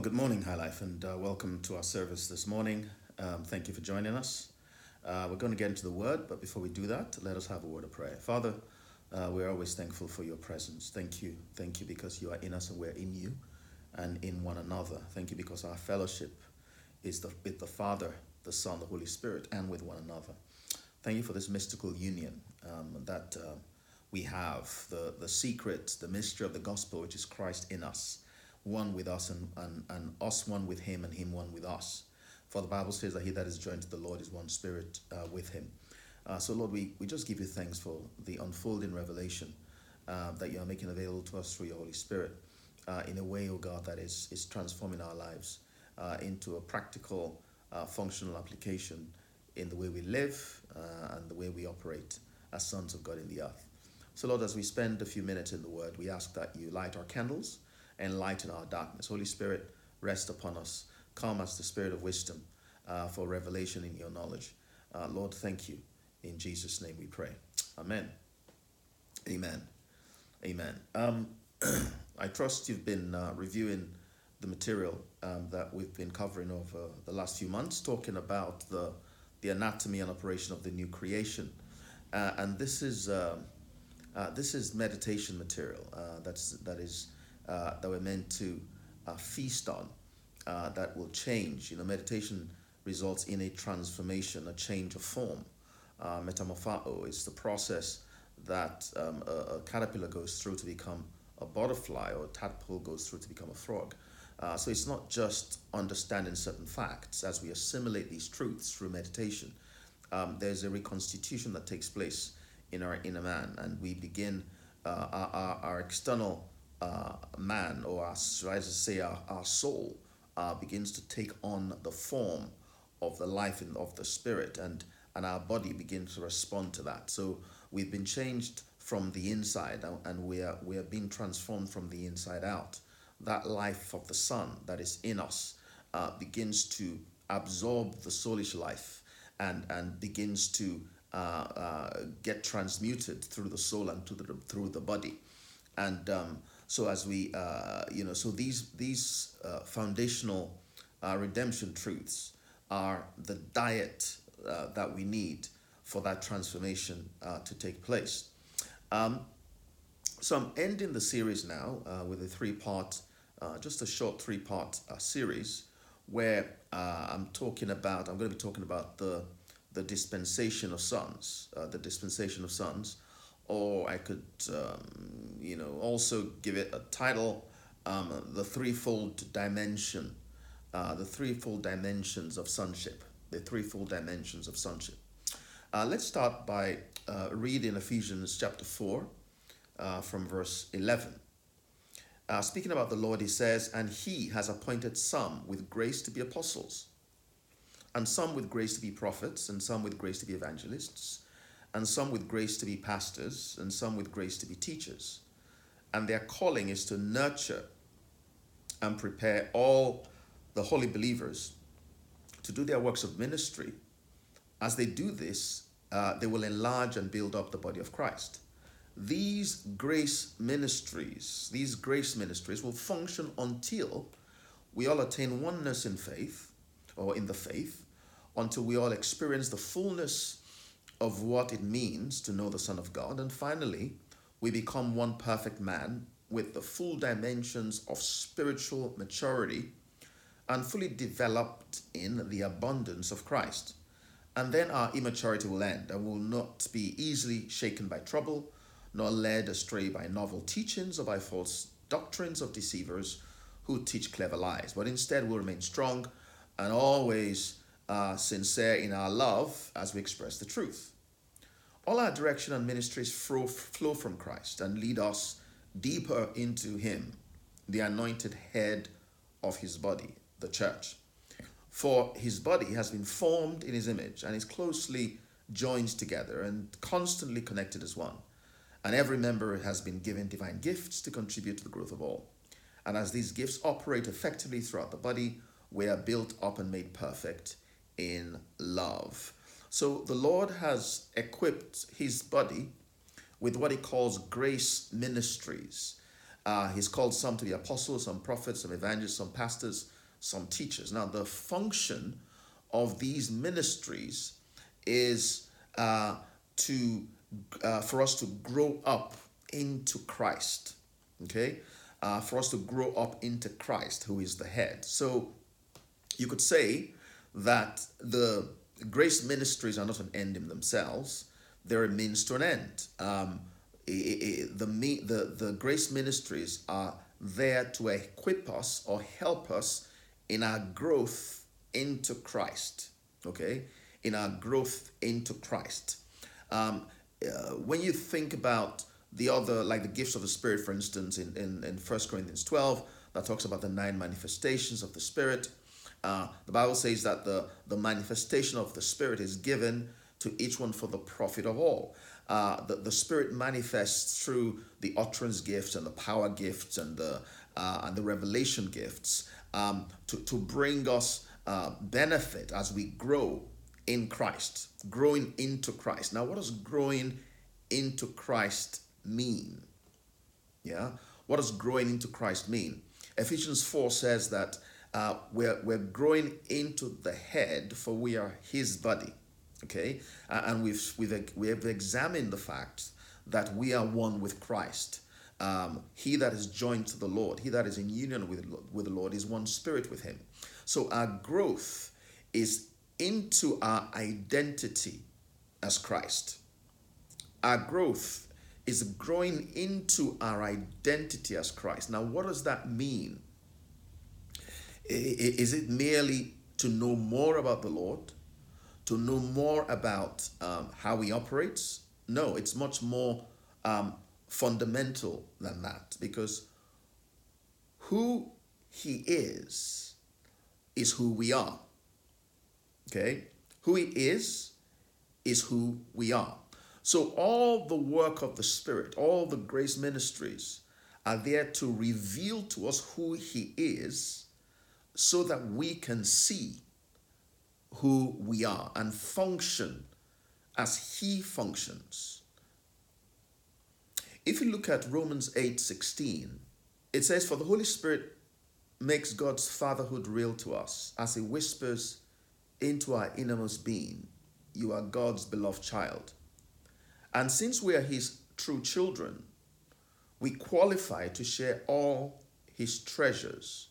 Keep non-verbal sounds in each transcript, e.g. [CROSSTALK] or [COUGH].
Well, good morning, High Life, and uh, welcome to our service this morning. Um, thank you for joining us. Uh, we're going to get into the word, but before we do that, let us have a word of prayer. Father, uh, we're always thankful for your presence. Thank you. Thank you because you are in us and we're in you and in one another. Thank you because our fellowship is the, with the Father, the Son, the Holy Spirit, and with one another. Thank you for this mystical union um, that uh, we have, the, the secret, the mystery of the gospel, which is Christ in us, one with us, and, and, and us one with him, and him one with us. For the Bible says that he that is joined to the Lord is one spirit uh, with him. Uh, so, Lord, we, we just give you thanks for the unfolding revelation uh, that you are making available to us through your Holy Spirit uh, in a way, oh God, that is, is transforming our lives uh, into a practical, uh, functional application in the way we live and the way we operate as sons of God in the earth. So, Lord, as we spend a few minutes in the Word, we ask that you light our candles and lighten our darkness. Holy Spirit, rest upon us. Come as the Spirit of wisdom uh, for revelation in your knowledge. Uh, Lord, thank you. In Jesus' name we pray. Amen. Amen. Amen. Um, [CLEARS THROAT] I trust you've been uh, reviewing the material um, that we've been covering over the last few months, talking about the, the anatomy and operation of the new creation. Uh, and this is, um, uh, this is meditation material uh, that's, that, is, uh, that we're meant to uh, feast on that will change. You know, meditation results in a transformation, a change of form. Uh, metamorpho is the process that um, a, a, caterpillar goes through to become a butterfly or a tadpole goes through to become a frog. Uh, so it's not just understanding certain facts as we assimilate these truths through meditation. Um, there's a reconstitution that takes place in our inner man, and we begin uh, our, our, external uh, man, or our, I say our, our soul, uh, begins to take on the form of the life in, of the spirit, and and our body begins to respond to that. So we've been changed from the inside and we are, we are being transformed from the inside out. That life of the Son that is in us uh, begins to absorb the soulish life and, and begins to uh, uh, get transmuted through the soul and to the, through the body. And um, so as we, uh, you know, so these, these uh, foundational uh, redemption truths are the diet uh, that we need for that transformation uh, to take place. Um, so I'm ending the series now uh, with a three part, uh, just a short three part uh, series where uh, I'm talking about, I'm going to be talking about the, the dispensation of sons, the dispensation of sons, or I could, um, you know, also give it a title, um, the threefold dimension, the threefold dimensions of sonship the threefold dimensions of sonship. Uh, let's start by uh, reading Ephesians chapter 4 uh, from verse 11. Uh, speaking about the Lord, he says, And he has appointed some with grace to be apostles, and some with grace to be prophets, and some with grace to be evangelists, and some with grace to be pastors, and some with grace to be teachers. And their calling is to nurture and prepare all the holy believers to do their works of ministry, as they do this, uh, they will enlarge and build up the body of Christ. These grace ministries, these grace ministries will function until we all attain oneness in faith or in the faith, until we all experience the fullness of what it means to know the Son of God. And finally, we become one perfect man with the full dimensions of spiritual maturity and fully developed in the abundance of Christ. And then our immaturity will end and will not be easily shaken by trouble, nor led astray by novel teachings or by false doctrines of deceivers who teach clever lies, but instead will remain strong and always uh, sincere in our love as we express the truth. All our direction and ministries flow, flow from Christ and lead us deeper into Him, the anointed head of His body, the church. For his body has been formed in his image and is closely joined together and constantly connected as one. And every member has been given divine gifts to contribute to the growth of all. And as these gifts operate effectively throughout the body, we are built up and made perfect in love. So the Lord has equipped his body with what he calls grace ministries. Uh, he's called some to be apostles, some prophets, some evangelists, some pastors, some teachers. Now, the function of these ministries is uh, to uh, for us to grow up into Christ. Okay, uh, for us to grow up into Christ, who is the head. So, you could say that the grace ministries are not an end in themselves; they're a means to an end. Um, the, the, the grace ministries are there to equip us or help us in our growth into Christ. Okay? In our growth into Christ. Um, uh, when you think about the other, like the gifts of the Spirit, for instance, in, in, in 1 Corinthians 12, that talks about the nine manifestations of the Spirit. Uh, the Bible says that the, the manifestation of the Spirit is given to each one for the profit of all. Uh, the, the Spirit manifests through the utterance gifts and the power gifts and the, uh, and the revelation gifts um, to, to bring us uh, benefit as we grow in Christ, growing into Christ. Now, what does growing into Christ mean? Yeah, what does growing into Christ mean? Ephesians 4 says that uh, we're, we're growing into the head, for we are his body. Okay, uh, and we've, we've, we have examined the fact that we are one with Christ. Um, he that is joined to the Lord, he that is in union with, with the Lord, is one spirit with him. So our growth is into our identity as Christ. Our growth is growing into our identity as Christ. Now, what does that mean? Is it merely to know more about the Lord? to know more about um, how he operates. No, it's much more um, fundamental than that because who he is is who we are. Okay? Who he is is who we are. So, all the work of the Spirit, all the grace ministries are there to reveal to us who he is so that we can see who we are and function as he functions. If you look at Romans 8 16, it says, For the Holy Spirit makes God's fatherhood real to us as he whispers into our innermost being, You are God's beloved child. And since we are his true children, we qualify to share all his treasures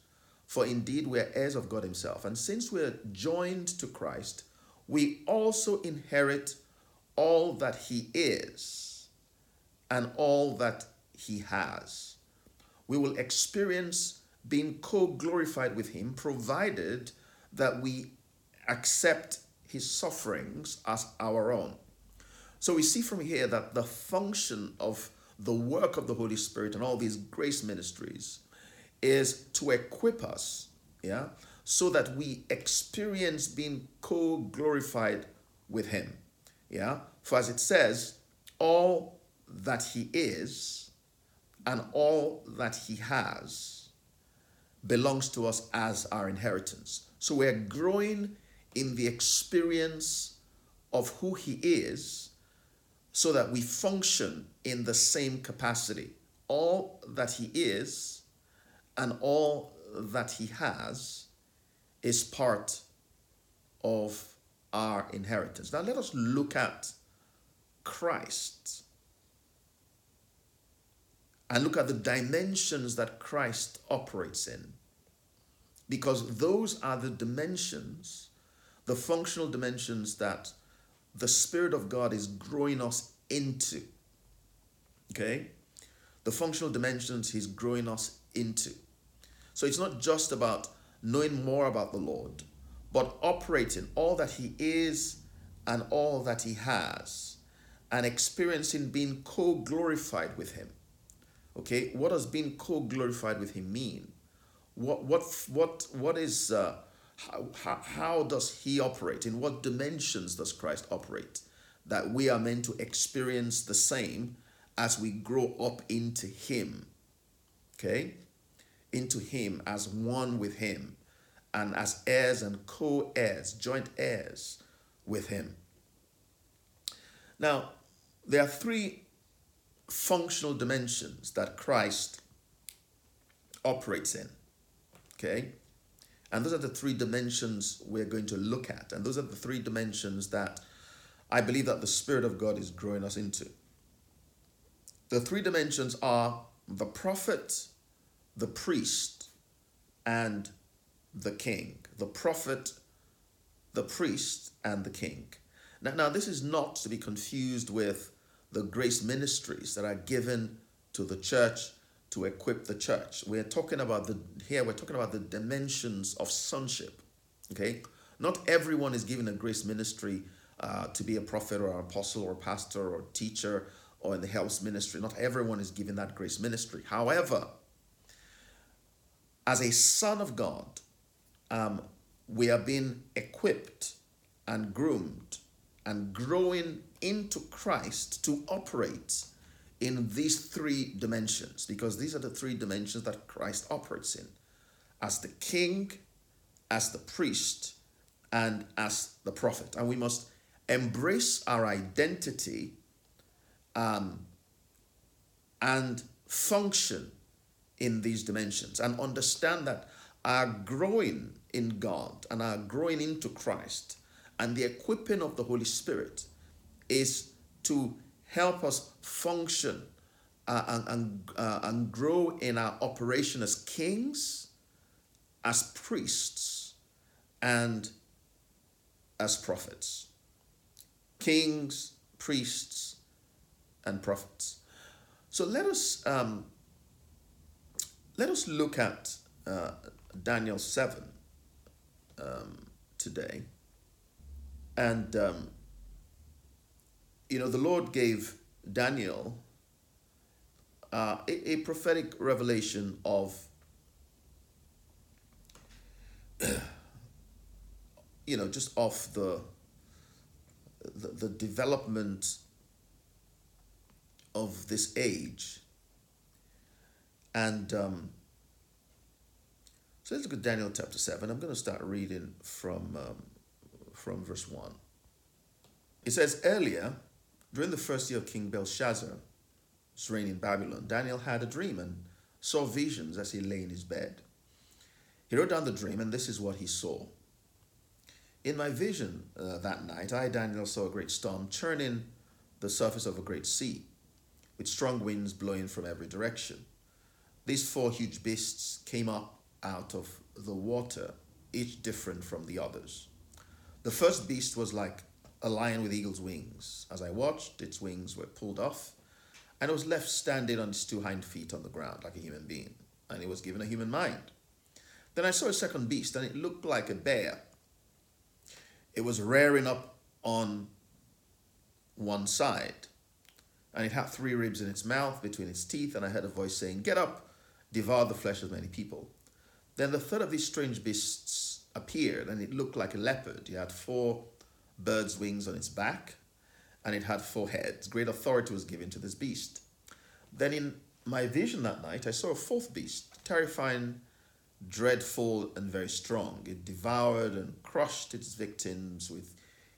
for indeed we are heirs of God Himself. And since we are joined to Christ, we also inherit all that He is and all that He has. We will experience being co glorified with Him, provided that we accept His sufferings as our own. So we see from here that the function of the work of the Holy Spirit and all these grace ministries is to equip us, yeah, so that we experience being co glorified with Him. Yeah, for as it says, all that He is and all that He has belongs to us as our inheritance. So we're growing in the experience of who He is so that we function in the same capacity. All that He is and all that he has is part of our inheritance. Now let us look at Christ and look at the dimensions that Christ operates in. Because those are the dimensions, the functional dimensions that the Spirit of God is growing us into. Okay? The functional dimensions He's growing us into. So it's not just about knowing more about the Lord, but operating all that He is and all that He has and experiencing being co glorified with Him. Okay, what does being co glorified with Him mean? What, what, what, what is, uh, how, how, how does He operate? In what dimensions does Christ operate? That we are meant to experience the same as we grow up into Him. Okay? Into him as one with him and as heirs and co heirs, joint heirs with him. Now, there are three functional dimensions that Christ operates in. Okay? And those are the three dimensions we're going to look at. And those are the three dimensions that I believe that the Spirit of God is growing us into. The three dimensions are the prophet, the priest, and the king. The prophet, the priest, and the king. Now, now, this is not to be confused with the grace ministries that are given to the church to equip the church. We're talking about the here we're talking about the dimensions of sonship. Okay, not everyone is given a grace ministry uh, to be a prophet or an apostle or a pastor or a teacher or in the health ministry. Not everyone is given that grace ministry. However, as a son of God, um, we are being equipped and groomed and growing into Christ to operate in these three dimensions because these are the three dimensions that Christ operates in as the king, as the priest, and as the prophet. And we must embrace our identity um, and function in these dimensions and understand that our growing in God and our growing into Christ and the equipping of the Holy Spirit is to help us function uh, and, and, uh, and grow in our operation as kings, as priests, and as prophets. Kings, priests, and prophets. So let us um, let us look at uh, Daniel seven um, today, and um, you know, the Lord gave Daniel uh, a, a prophetic revelation of, [CLEARS THROAT] you know, just of the, the, the development of this age. And um, so let's look at Daniel chapter 7. I'm going to start reading from, um, from verse 1. It says, Earlier, during the first year of King Belshazzar's reign in Babylon, Daniel had a dream and saw visions as he lay in his bed. He wrote down the dream, and this is what he saw. In my vision uh, that night, I, Daniel, saw a great storm churning the surface of a great sea, with strong winds blowing from every direction. These four huge beasts came up out of the water, each different from the others. The first beast was like a lion with eagle's wings. As I watched, its wings were pulled off, and it was left standing on its two hind feet on the ground like a human being, and it was given a human mind. Then I saw a second beast, and it looked like a bear. It was rearing up on one side, and it had three ribs in its mouth between its teeth, and I heard a voice saying, Get up, devour the flesh of many people. Then the third of these strange beasts appeared, and it looked like a leopard. It had four bird's wings on its back, and it had four heads. Great authority was given to this beast. Then in my vision that night, I saw a fourth beast, terrifying, dreadful, and very strong. It devoured and crushed its victims with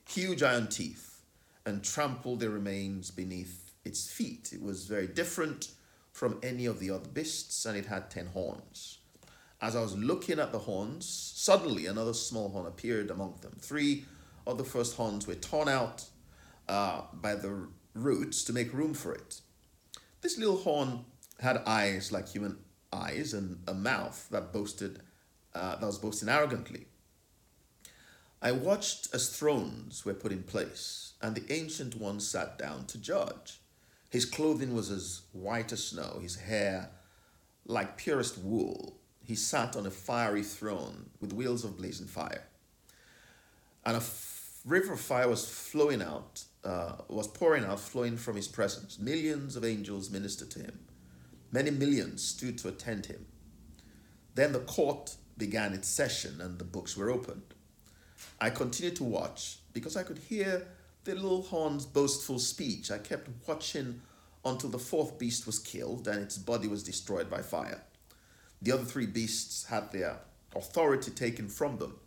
huge iron teeth and trampled their remains beneath its feet. It was very different from any of the other beasts, and it had ten horns. As I was looking at the horns, suddenly another small horn appeared among them. Three of the first horns were torn out uh, by the roots to make room for it. This little horn had eyes like human eyes and a mouth that boasted uh, that was boasting arrogantly. I watched as thrones were put in place, and the ancient one sat down to judge. His clothing was as white as snow, his hair like purest wool. He sat on a fiery throne with wheels of blazing fire. And a river of fire was flowing out, uh, was pouring out, flowing from his presence. Millions of angels ministered to him. Many millions stood to attend him. Then the court began its session and the books were opened. I continued to watch because I could hear the little horn's boastful speech. I kept watching until the fourth beast was killed and its body was destroyed by fire. The other three beasts had their authority taken from them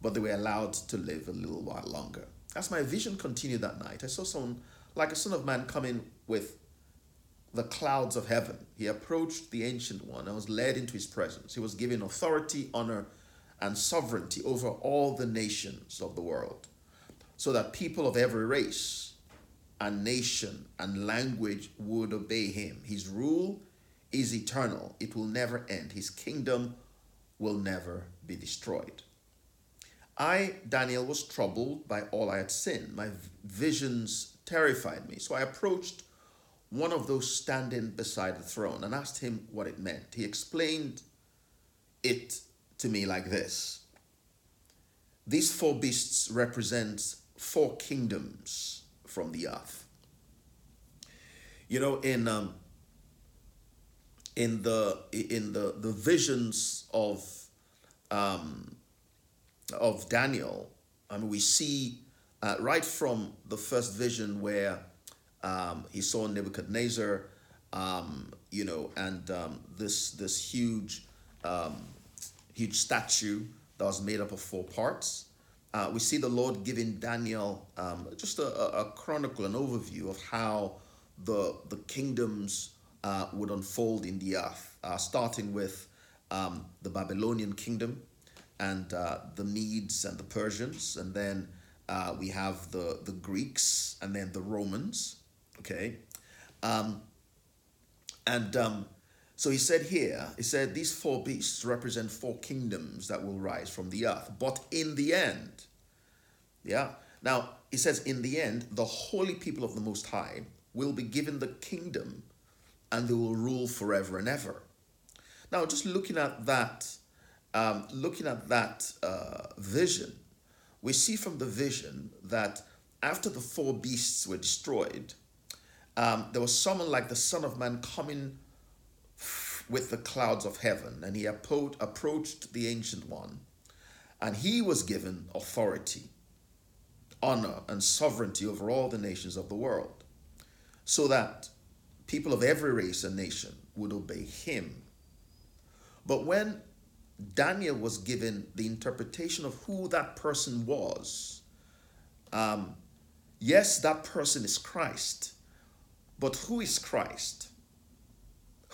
but they were allowed to live a little while longer. As my vision continued that night, I saw someone like a son of man coming with the clouds of heaven. He approached the Ancient One and was led into his presence. He was given authority, honor, and sovereignty over all the nations of the world, so that people of every race and nation and language would obey him. His rule is eternal, it will never end. His kingdom will never be destroyed. I, Daniel, was troubled by all I had seen. My visions terrified me. So I approached one of those standing beside the throne and asked him what it meant. He explained it to me like this These four beasts represent four kingdoms from the earth. You know, in um, in the in the the visions of um, of Daniel, I mean, we see uh, right from the first vision where um, he saw Nebuchadnezzar, um, you know, and um, this this huge um, huge statue that was made up of four parts. Uh, we see the Lord giving Daniel um, just a, a, chronicle, an overview of how the the kingdoms uh, would unfold in the earth, uh, starting with um, the Babylonian kingdom and uh, the Medes and the Persians, and then uh, we have the the Greeks, and then the Romans. Okay, um, and um, so he said here, he said these four beasts represent four kingdoms that will rise from the earth, but in the end, yeah. Now he says, in the end, the holy people of the Most High will be given the kingdom and they will rule forever and ever. Now, just looking at that, um, looking at that uh, vision, we see from the vision that after the four beasts were destroyed, um, there was someone like the Son of Man coming with the clouds of heaven, and he approached the Ancient One, and he was given authority, honor, and sovereignty over all the nations of the world, so that people of every race and nation would obey him. But when Daniel was given the interpretation of who that person was, um, yes, that person is Christ, but who is Christ?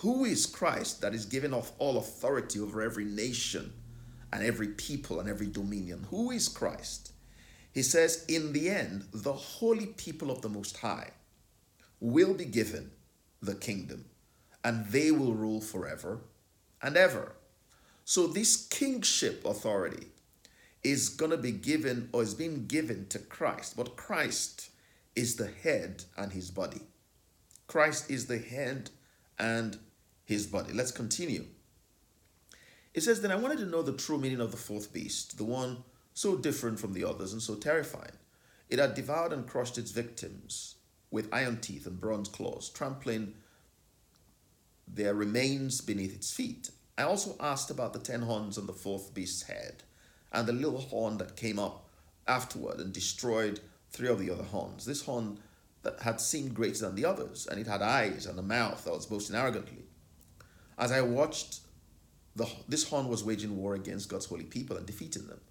Who is Christ that is given of all authority over every nation and every people and every dominion? Who is Christ? He says, in the end, the holy people of the Most High will be given the kingdom, and they will rule forever and ever. So, this kingship authority is going to be given or is being given to Christ, but Christ is the head and his body. Christ is the head and his body. Let's continue. It says, Then I wanted to know the true meaning of the fourth beast, the one so different from the others and so terrifying. It had devoured and crushed its victims with iron teeth and bronze claws, trampling their remains beneath its feet. I also asked about the ten horns on the fourth beast's head, and the little horn that came up afterward and destroyed three of the other horns. This horn that had seemed greater than the others, and it had eyes and a mouth that was boasting arrogantly. As I watched, the, this horn was waging war against God's holy people and defeating them,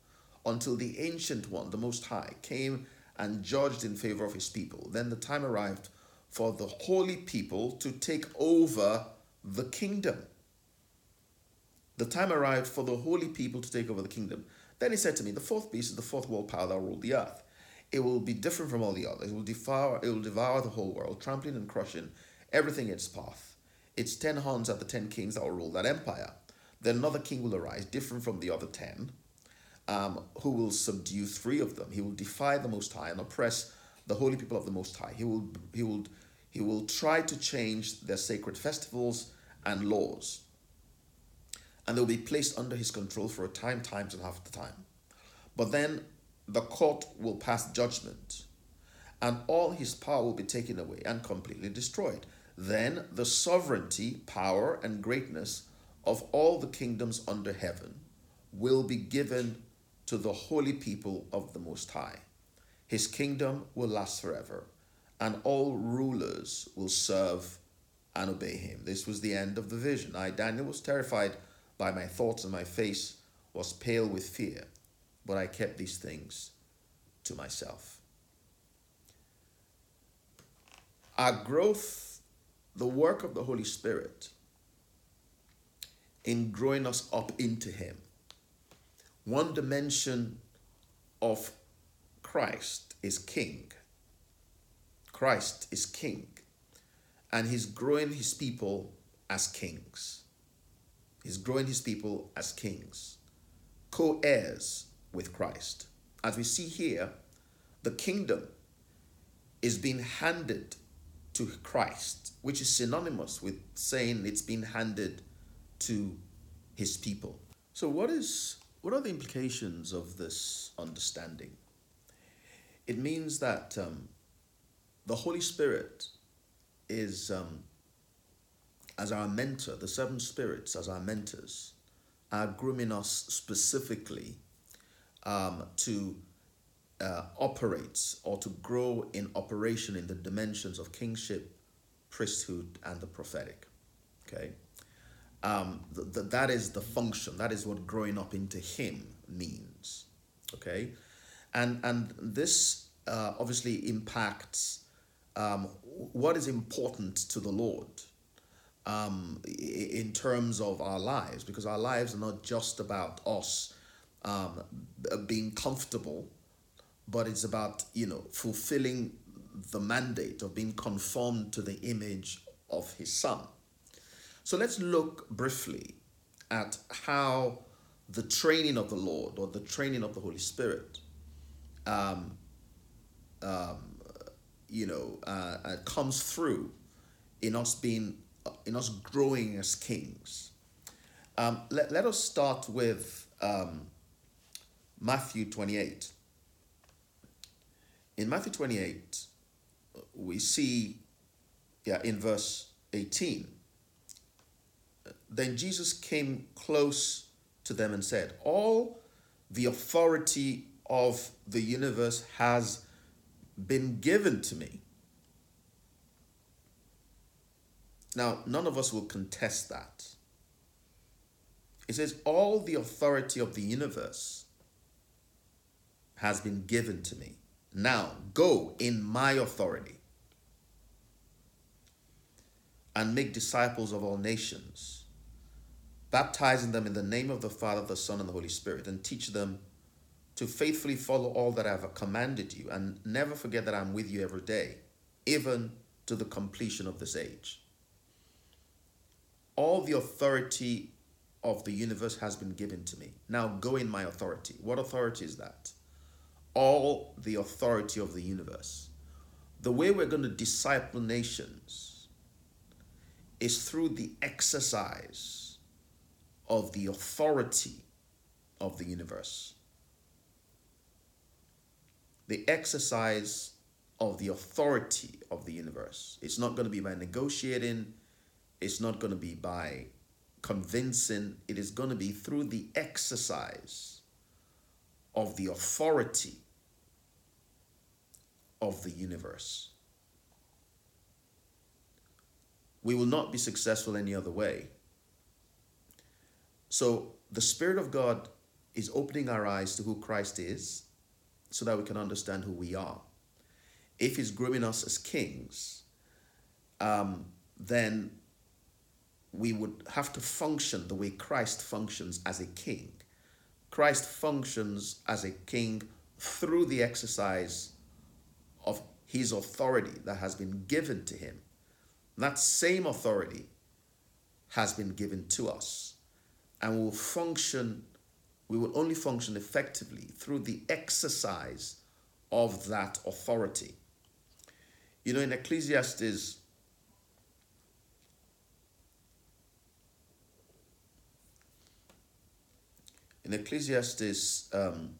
until the Ancient One, the Most High, came and judged in favor of his people. Then the time arrived for the holy people to take over the kingdom. The time arrived for the holy people to take over the kingdom. Then he said to me, The fourth beast is the fourth world power that will rule the earth. It will be different from all the others. It will devour, it will devour the whole world, trampling and crushing everything in its path. Its ten horns are the ten kings that will rule that empire. Then another king will arise, different from the other ten um, who will subdue three of them. He will defy the Most High and oppress the holy people of the Most High. He will, he will, he will try to change their sacred festivals and laws. And they'll be placed under his control for a time, times, and half the time. But then the court will pass judgment, and all his power will be taken away and completely destroyed. Then the sovereignty, power, and greatness of all the kingdoms under heaven will be given to the holy people of the Most High. His kingdom will last forever, and all rulers will serve and obey him. This was the end of the vision. I, Daniel, was terrified by my thoughts, and my face was pale with fear, but I kept these things to myself. Our growth the work of the Holy Spirit in growing us up into Him. One dimension of Christ is King. Christ is King. And He's growing His people as kings. He's growing His people as kings, co heirs with Christ. As we see here, the kingdom is being handed to Christ, which is synonymous with saying it's been handed to his people. So what is what are the implications of this understanding? It means that um, the Holy Spirit is um, as our mentor, the seven spirits as our mentors, are grooming us specifically um, to uh, operates or to grow in operation in the dimensions of kingship, priesthood, and the prophetic. Okay, um, th- th- that is the function. That is what growing up into Him means. Okay, and and this uh, obviously impacts um, what is important to the Lord. Um, in terms of our lives, because our lives are not just about us um, being comfortable but it's about you know fulfilling the mandate of being conformed to the image of his son. So let's look briefly at how the training of the lord or the training of the holy spirit um, um, you know uh, uh, comes through in us being in us growing as kings. Um, let, let us start with um, matthew 28 in Matthew 28, we see, yeah, in verse 18, then Jesus came close to them and said, All the authority of the universe has been given to me. Now, none of us will contest that. It says, All the authority of the universe has been given to me. Now go in my authority and make disciples of all nations, baptizing them in the name of the Father, the Son, and the Holy Spirit, and teach them to faithfully follow all that I have commanded you, and never forget that I'm with you every day, even to the completion of this age. All the authority of the universe has been given to me. Now go in my authority. What authority is that? All the authority of the universe. The way we're going to disciple nations is through the exercise of the authority of the universe. The exercise of the authority of the universe. It's not going to be by negotiating, it's not going to be by convincing, it is going to be through the exercise of the authority of the universe. We will not be successful any other way. So, the Spirit of God is opening our eyes to who Christ is so that we can understand who we are. If He's grooming us as kings, um, then we would have to function the way Christ functions as a king. Christ functions as a king through the exercise his authority that has been given to him. That same authority has been given to us and will function, we will only function effectively through the exercise of that authority. You know, in Ecclesiastes, in Ecclesiastes um,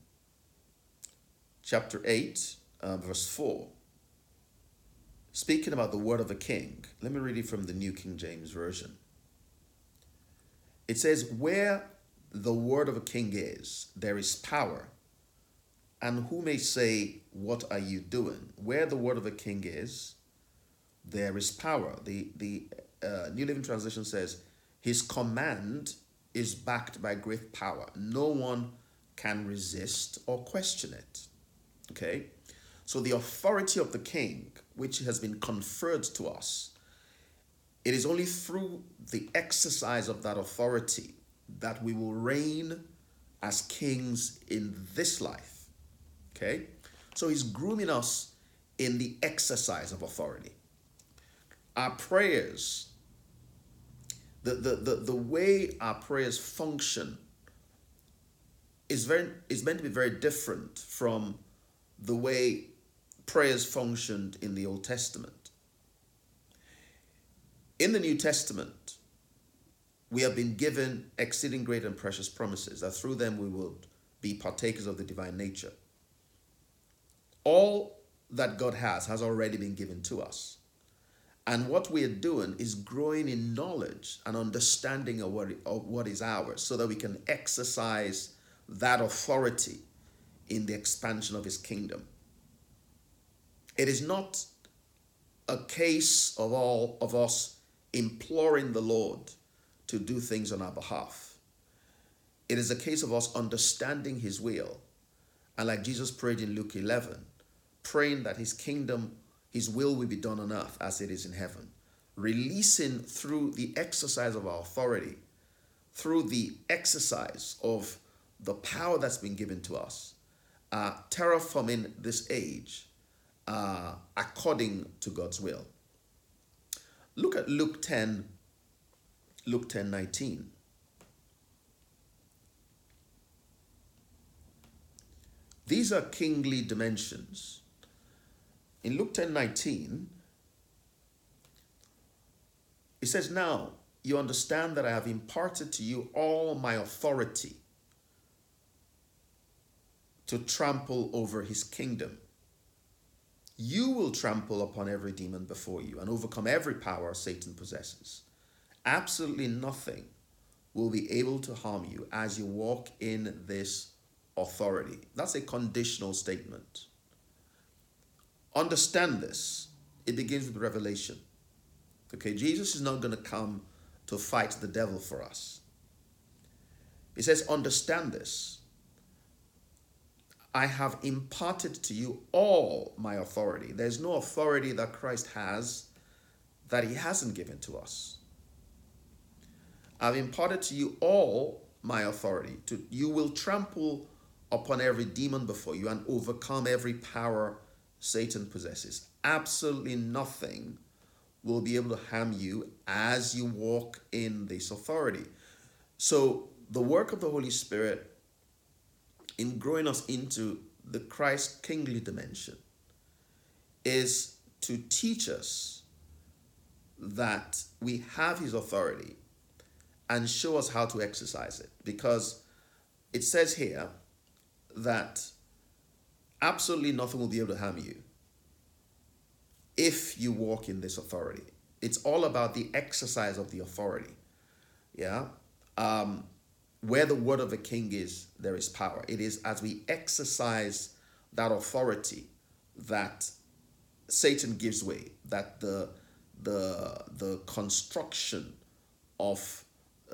chapter 8, uh, verse 4. Speaking about the word of a king, let me read it from the New King James Version. It says, Where the word of a king is, there is power. And who may say, What are you doing? Where the word of a king is, there is power. The, the uh, New Living Translation says, His command is backed by great power. No one can resist or question it. Okay? So the authority of the king, which has been conferred to us, It is only through the exercise of that authority that we will reign as kings in this life. Okay? So he's grooming us in the exercise of authority. Our prayers, the, the, the, the way our prayers function is very is meant to be very different from the way prayers functioned in the Old Testament. In the New Testament, we have been given exceeding great and precious promises that through them we will be partakers of the divine nature. All that God has has already been given to us. And what we are doing is growing in knowledge and understanding of what, of what is ours so that we can exercise that authority in the expansion of his kingdom. It is not a case of all of us imploring the Lord to do things on our behalf. It is a case of us understanding his will. And like Jesus prayed in Luke 11, praying that his kingdom, his will will be done on earth as it is in heaven. Releasing through the exercise of our authority, through the exercise of the power that's been given to us, uh, terraforming this age uh, according to God's will. Look at Luke 10, Luke 10 19. These are kingly dimensions. In Luke 10 19, it says, Now you understand that I have imparted to you all my authority to trample over his kingdom. You will trample upon every demon before you and overcome every power Satan possesses. Absolutely nothing will be able to harm you as you walk in this authority. That's a conditional statement. Understand this. It begins with revelation. Okay, Jesus is not going to come to fight the devil for us. He says, Understand this. I have imparted to you all my authority. There's no authority that Christ has that he hasn't given to us. I've imparted to you all my authority. To, you will trample upon every demon before you and overcome every power Satan possesses. Absolutely nothing will be able to harm you as you walk in this authority. So, the work of the Holy Spirit in growing us into the Christ kingly dimension is to teach us that we have his authority and show us how to exercise it. Because it says here that absolutely nothing will be able to harm you if you walk in this authority. It's all about the exercise of the authority. Yeah. Um, where the word of a king is, there is power. It is as we exercise that authority that Satan gives way, that the the the construction of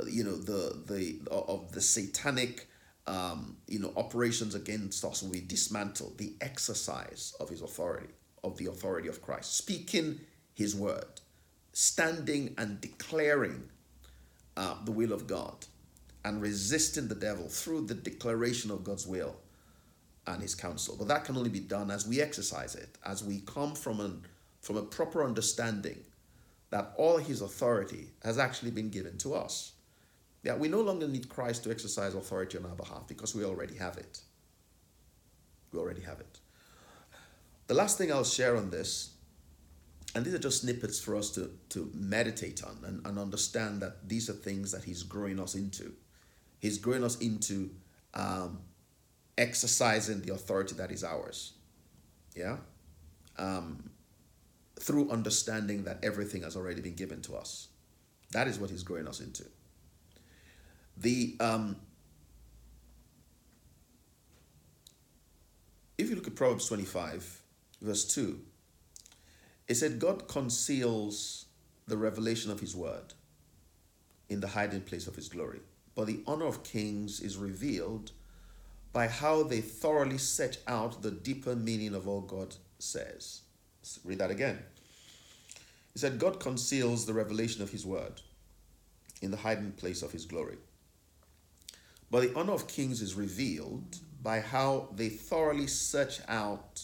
you know the the of the satanic um, you know operations against us will be dismantled. The exercise of his authority, of the authority of Christ, speaking his word, standing and declaring uh, the will of God and resisting the devil through the declaration of God's will and his counsel. But that can only be done as we exercise it, as we come from an from a proper understanding that all his authority has actually been given to us. That we no longer need Christ to exercise authority on our behalf because we already have it. We already have it. The last thing I'll share on this, and these are just snippets for us to, to meditate on and, and understand that these are things that he's growing us into. He's growing us into um, exercising the authority that is ours. Yeah? Um, through understanding that everything has already been given to us. That is what he's growing us into. The um, if you look at Proverbs 25, verse 2, it said, God conceals the revelation of his word in the hiding place of his glory but the honor of kings is revealed by how they thoroughly set out the deeper meaning of all God says. Let's read that again. He said, God conceals the revelation of his word in the hiding place of his glory. But the honor of kings is revealed by how they thoroughly search out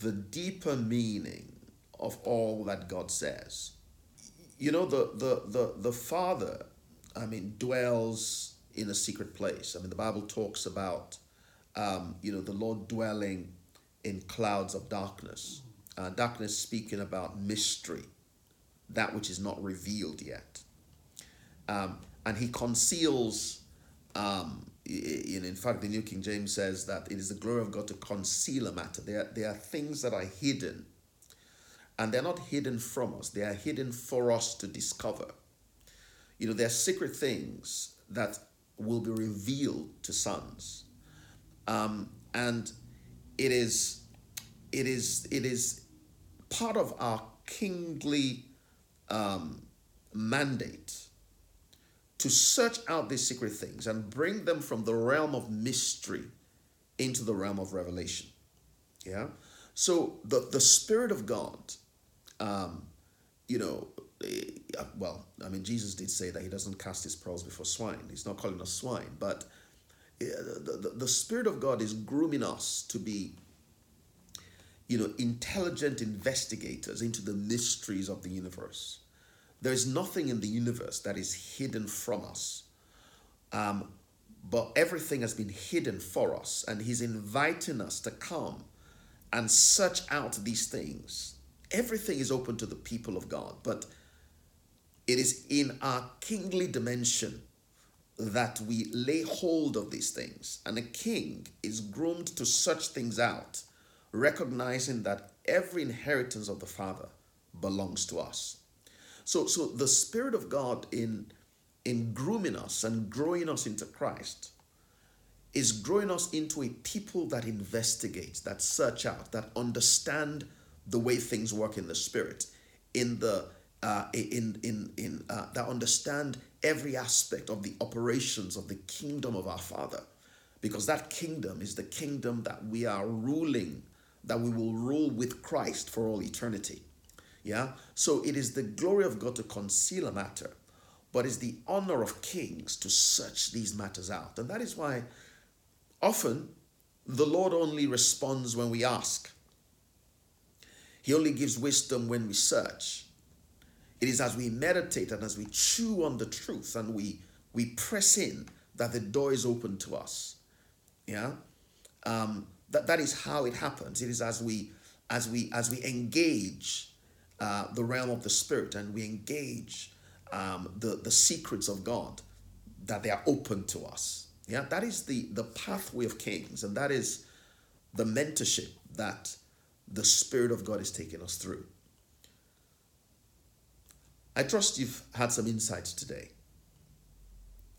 the deeper meaning of all that God says. You know, the the the, the Father, I mean, dwells in a secret place. I mean, the Bible talks about um, you know, the Lord dwelling in clouds of darkness. Uh, darkness speaking about mystery, that which is not revealed yet. Um, and he conceals, um, in, in fact, the New King James says that it is the glory of God to conceal a matter. There, there are things that are hidden, and they're not hidden from us, they are hidden for us to discover. You know, there are secret things that will be revealed to sons. Um, and it is, it is, it is part of our kingly um, mandate to search out these secret things and bring them from the realm of mystery into the realm of revelation. Yeah. So the the Spirit of God, um, you know, Eh, uh, well, I mean, Jesus did say that he doesn't cast his pearls before swine. He's not calling us swine, but eh, the, the, the Spirit of God is grooming us to be you know, intelligent investigators into the mysteries of the universe. There is nothing in the universe that is hidden from us. Um, but everything has been hidden for us, and He's inviting us to come and search out these things. Everything is open to the people of God, but it is in our kingly dimension that we lay hold of these things. And a king is groomed to search things out recognizing that every inheritance of the Father belongs to us. So, so the Spirit of God in, in grooming us and growing us into Christ is growing us into a people that investigate, that search out, that understand the way things work in the Spirit, in the uh, in in in uh, that understand every aspect of the operations of the kingdom of our Father, because that kingdom is the kingdom that we are ruling that we will rule with Christ for all eternity. Yeah? So it is the glory of God to conceal a matter, but it's the honor of kings to search these matters out. And that is why often the Lord only responds when we ask. He only gives wisdom when we search. It is as we meditate and as we chew on the truth and we we press in that the door is open to us. Yeah. Um, that, that is how it happens. It is as we as we as we engage uh, the realm of the spirit and we engage um, the the secrets of God that they are open to us. Yeah, that is the the pathway of kings, and that is the mentorship that the Spirit of God is taking us through. I trust you've had some insight today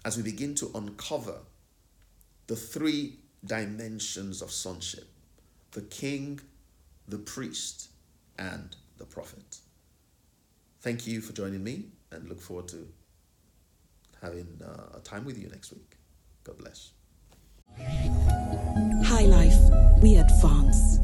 as we begin to uncover the three dimensions of sonship the king, the priest, and the prophet. Thank you for joining me and look forward to having uh, a time with you next week. God bless. High Life, we advance.